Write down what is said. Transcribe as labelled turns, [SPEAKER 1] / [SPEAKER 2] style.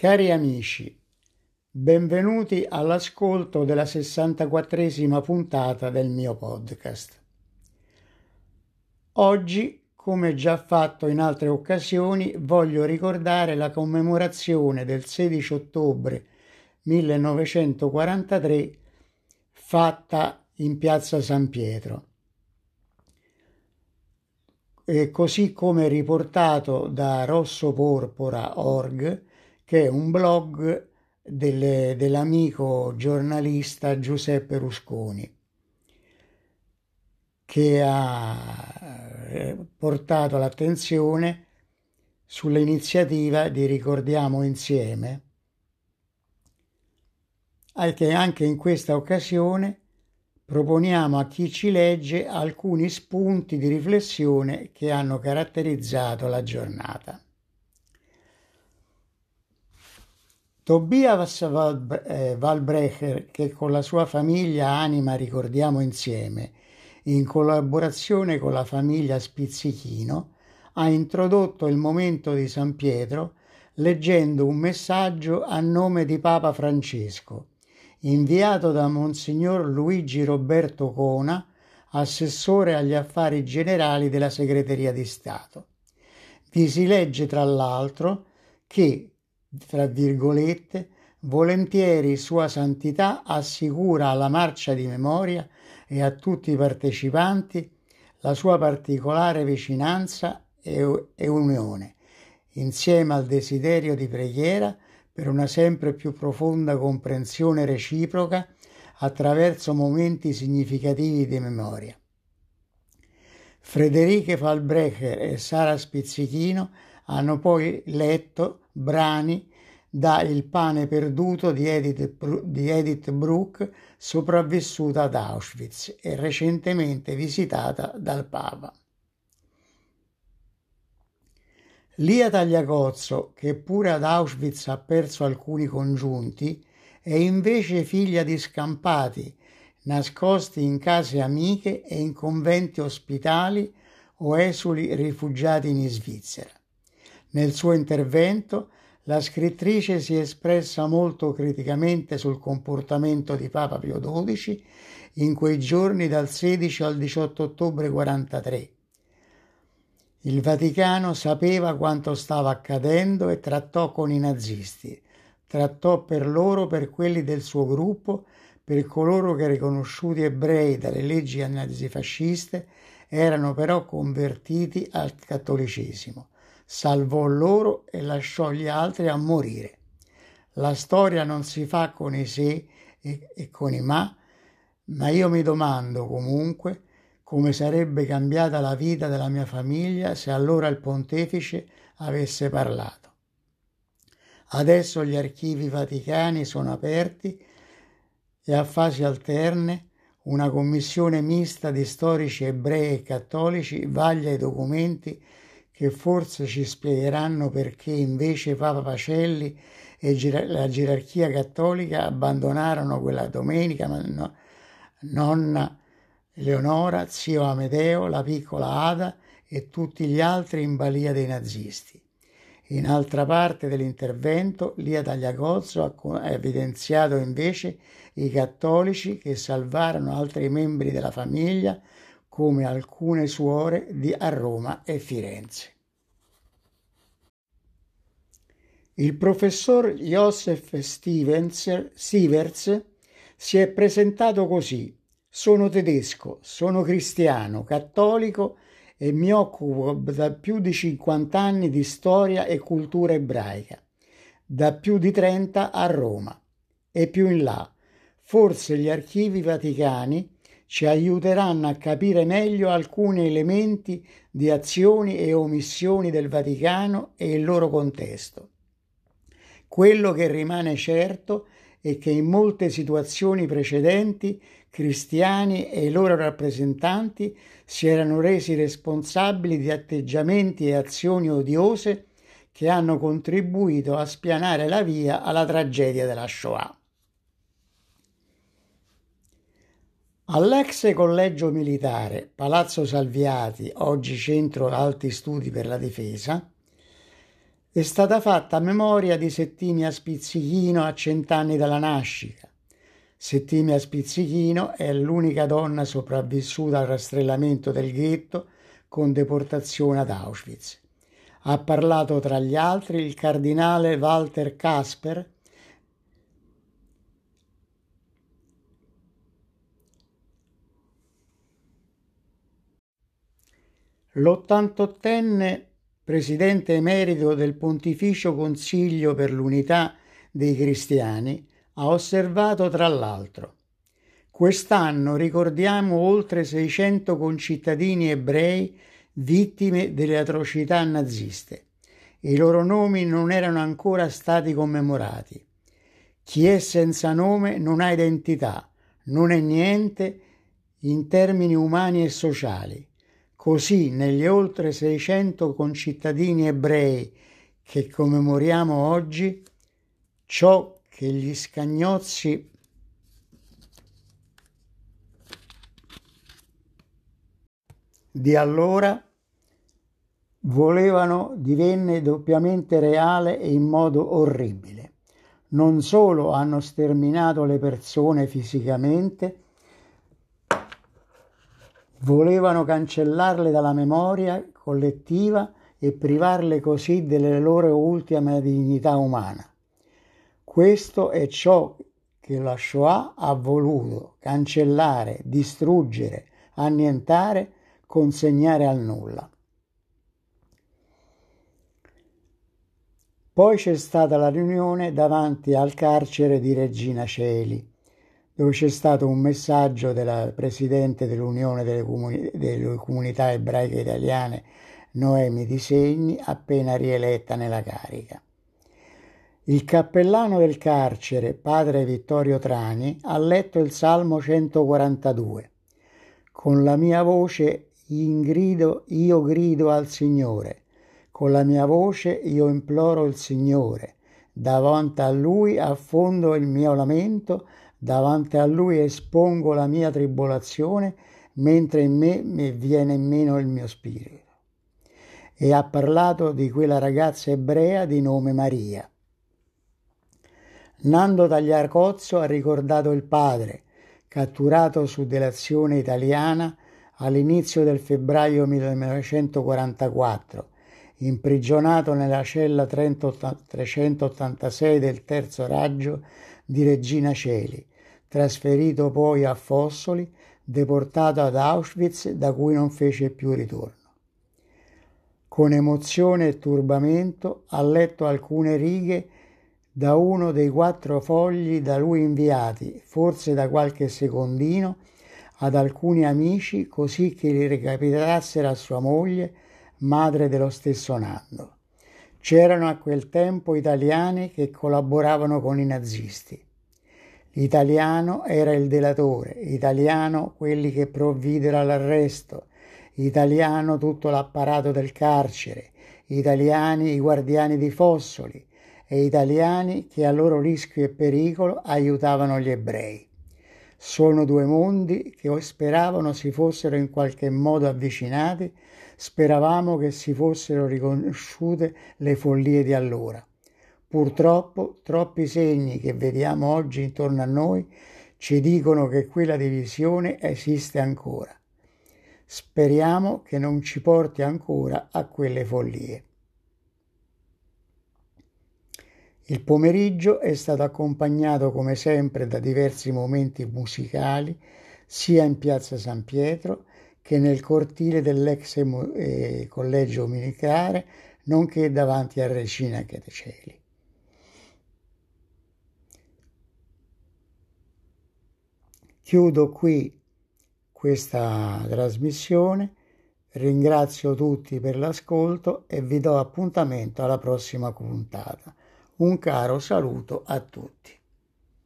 [SPEAKER 1] Cari amici, benvenuti all'ascolto della 64esima puntata del mio podcast. Oggi, come già fatto in altre occasioni, voglio ricordare la commemorazione del 16 ottobre 1943 fatta in piazza San Pietro. E così come riportato da rossoporpora.org, che è un blog del, dell'amico giornalista Giuseppe Rusconi, che ha eh, portato l'attenzione sull'iniziativa di Ricordiamo insieme, che anche in questa occasione proponiamo a chi ci legge alcuni spunti di riflessione che hanno caratterizzato la giornata. Tobias Valbrecher, eh, che con la sua famiglia Anima Ricordiamo Insieme, in collaborazione con la famiglia Spizzichino, ha introdotto il momento di San Pietro leggendo un messaggio a nome di Papa Francesco, inviato da Monsignor Luigi Roberto Cona, assessore agli affari generali della Segreteria di Stato. Vi si legge tra l'altro che tra virgolette, volentieri Sua Santità assicura alla marcia di memoria e a tutti i partecipanti la sua particolare vicinanza e, unione, insieme al desiderio di preghiera per una sempre più profonda comprensione reciproca attraverso momenti significativi di memoria. Friederike Falbrecher e Sara Spizzichino hanno poi letto brani da Il pane perduto di Edith, di Edith Brooke, sopravvissuta ad Auschwitz e recentemente visitata dal Papa. Lia Tagliacozzo, che pure ad Auschwitz ha perso alcuni congiunti, è invece figlia di scampati, nascosti in case amiche e in conventi ospitali o esuli rifugiati in Svizzera. Nel suo intervento la scrittrice si è espressa molto criticamente sul comportamento di Papa Pio XII in quei giorni dal 16 al 18 ottobre 43. Il Vaticano sapeva quanto stava accadendo e trattò con i nazisti, trattò per loro, per quelli del suo gruppo, per coloro che riconosciuti ebrei dalle leggi nazifasciste erano però convertiti al cattolicesimo salvò loro e lasciò gli altri a morire. La storia non si fa con i se e, e con i ma, ma io mi domando comunque come sarebbe cambiata la vita della mia famiglia se allora il pontefice avesse parlato. Adesso gli archivi vaticani sono aperti e a fasi alterne una commissione mista di storici ebrei e cattolici vaglia i documenti che forse ci spiegheranno perché invece Papa Pacelli e la gerarchia cattolica abbandonarono quella domenica no, nonna Leonora, zio Amedeo, la piccola Ada e tutti gli altri in balia dei nazisti. In altra parte dell'intervento, Lia Tagliacozzo ha evidenziato invece i cattolici che salvarono altri membri della famiglia come alcune suore di, a Roma e Firenze. Il professor Joseph Stevens, Sievers si è presentato così. Sono tedesco, sono cristiano, cattolico e mi occupo da più di 50 anni di storia e cultura ebraica, da più di 30 a Roma e più in là. Forse gli archivi vaticani ci aiuteranno a capire meglio alcuni elementi di azioni e omissioni del Vaticano e il loro contesto. Quello che rimane certo è che in molte situazioni precedenti cristiani e i loro rappresentanti si erano resi responsabili di atteggiamenti e azioni odiose che hanno contribuito a spianare la via alla tragedia della Shoah. All'ex collegio militare Palazzo Salviati, oggi centro alti studi per la difesa, È stata fatta memoria di Settimia Spizzichino a cent'anni dalla nascita. Settimia Spizzichino è l'unica donna sopravvissuta al rastrellamento del ghetto con deportazione ad Auschwitz. Ha parlato tra gli altri il cardinale Walter Kasper, L'88enne presidente emerito del Pontificio Consiglio per l'Unità dei Cristiani ha osservato tra l'altro Quest'anno ricordiamo oltre 600 concittadini ebrei vittime delle atrocità naziste. I loro nomi non erano ancora stati commemorati. Chi è senza nome non ha identità, non è niente in termini umani e sociali. Così negli oltre 600 concittadini ebrei che commemoriamo oggi, ciò che gli scagnozzi di allora volevano divenne doppiamente reale e in modo orribile. Non solo hanno sterminato le persone fisicamente, volevano cancellarle dalla memoria collettiva e privarle così delle loro ultime dignità umana. Questo è ciò che la Shoah ha voluto cancellare, distruggere, annientare, consegnare al nulla. Poi c'è stata la riunione davanti al carcere di Regina Celi dove c'è stato un messaggio della Presidente dell'Unione delle, Comuni- delle Comunità Ebraiche Italiane, Noemi Di Segni, appena rieletta nella carica. Il cappellano del carcere, padre Vittorio Trani, ha letto il Salmo 142. Con la mia voce ingrido, io grido al Signore. Con la mia voce io imploro il Signore. Davanti a Lui affondo il mio lamento, Davanti a lui espongo la mia tribolazione, mentre in me mi viene meno il mio spirito. E ha parlato di quella ragazza ebrea di nome Maria. Nando Tagliarcozzo ha ricordato il padre, catturato su delazione italiana all'inizio del febbraio 1944, imprigionato nella cella 386 del terzo raggio di Regina Celi, trasferito poi a Fossoli, deportato ad Auschwitz da cui non fece più ritorno. Con emozione e turbamento ha letto alcune righe da uno dei quattro fogli da lui inviati, forse da qualche secondino, ad alcuni amici così che li recapitassero a sua moglie, madre dello stesso Nando. C'erano a quel tempo italiani che collaboravano con i nazisti. Italiano era il delatore, italiano quelli che provvidero all'arresto, italiano tutto l'apparato del carcere, italiani i guardiani di Fossoli e italiani che a loro rischio e pericolo aiutavano gli ebrei. Sono due mondi che speravano si fossero in qualche modo avvicinati, speravamo che si fossero riconosciute le follie di allora. Purtroppo troppi segni che vediamo oggi intorno a noi ci dicono che quella divisione esiste ancora. Speriamo che non ci porti ancora a quelle follie. Il pomeriggio è stato accompagnato come sempre da diversi momenti musicali sia in piazza San Pietro che nel cortile dell'ex eh, collegio militare nonché davanti a Regina Cateceli. Chiudo qui questa trasmissione, ringrazio tutti per l'ascolto e vi do appuntamento alla prossima puntata. Un caro saluto a tutti.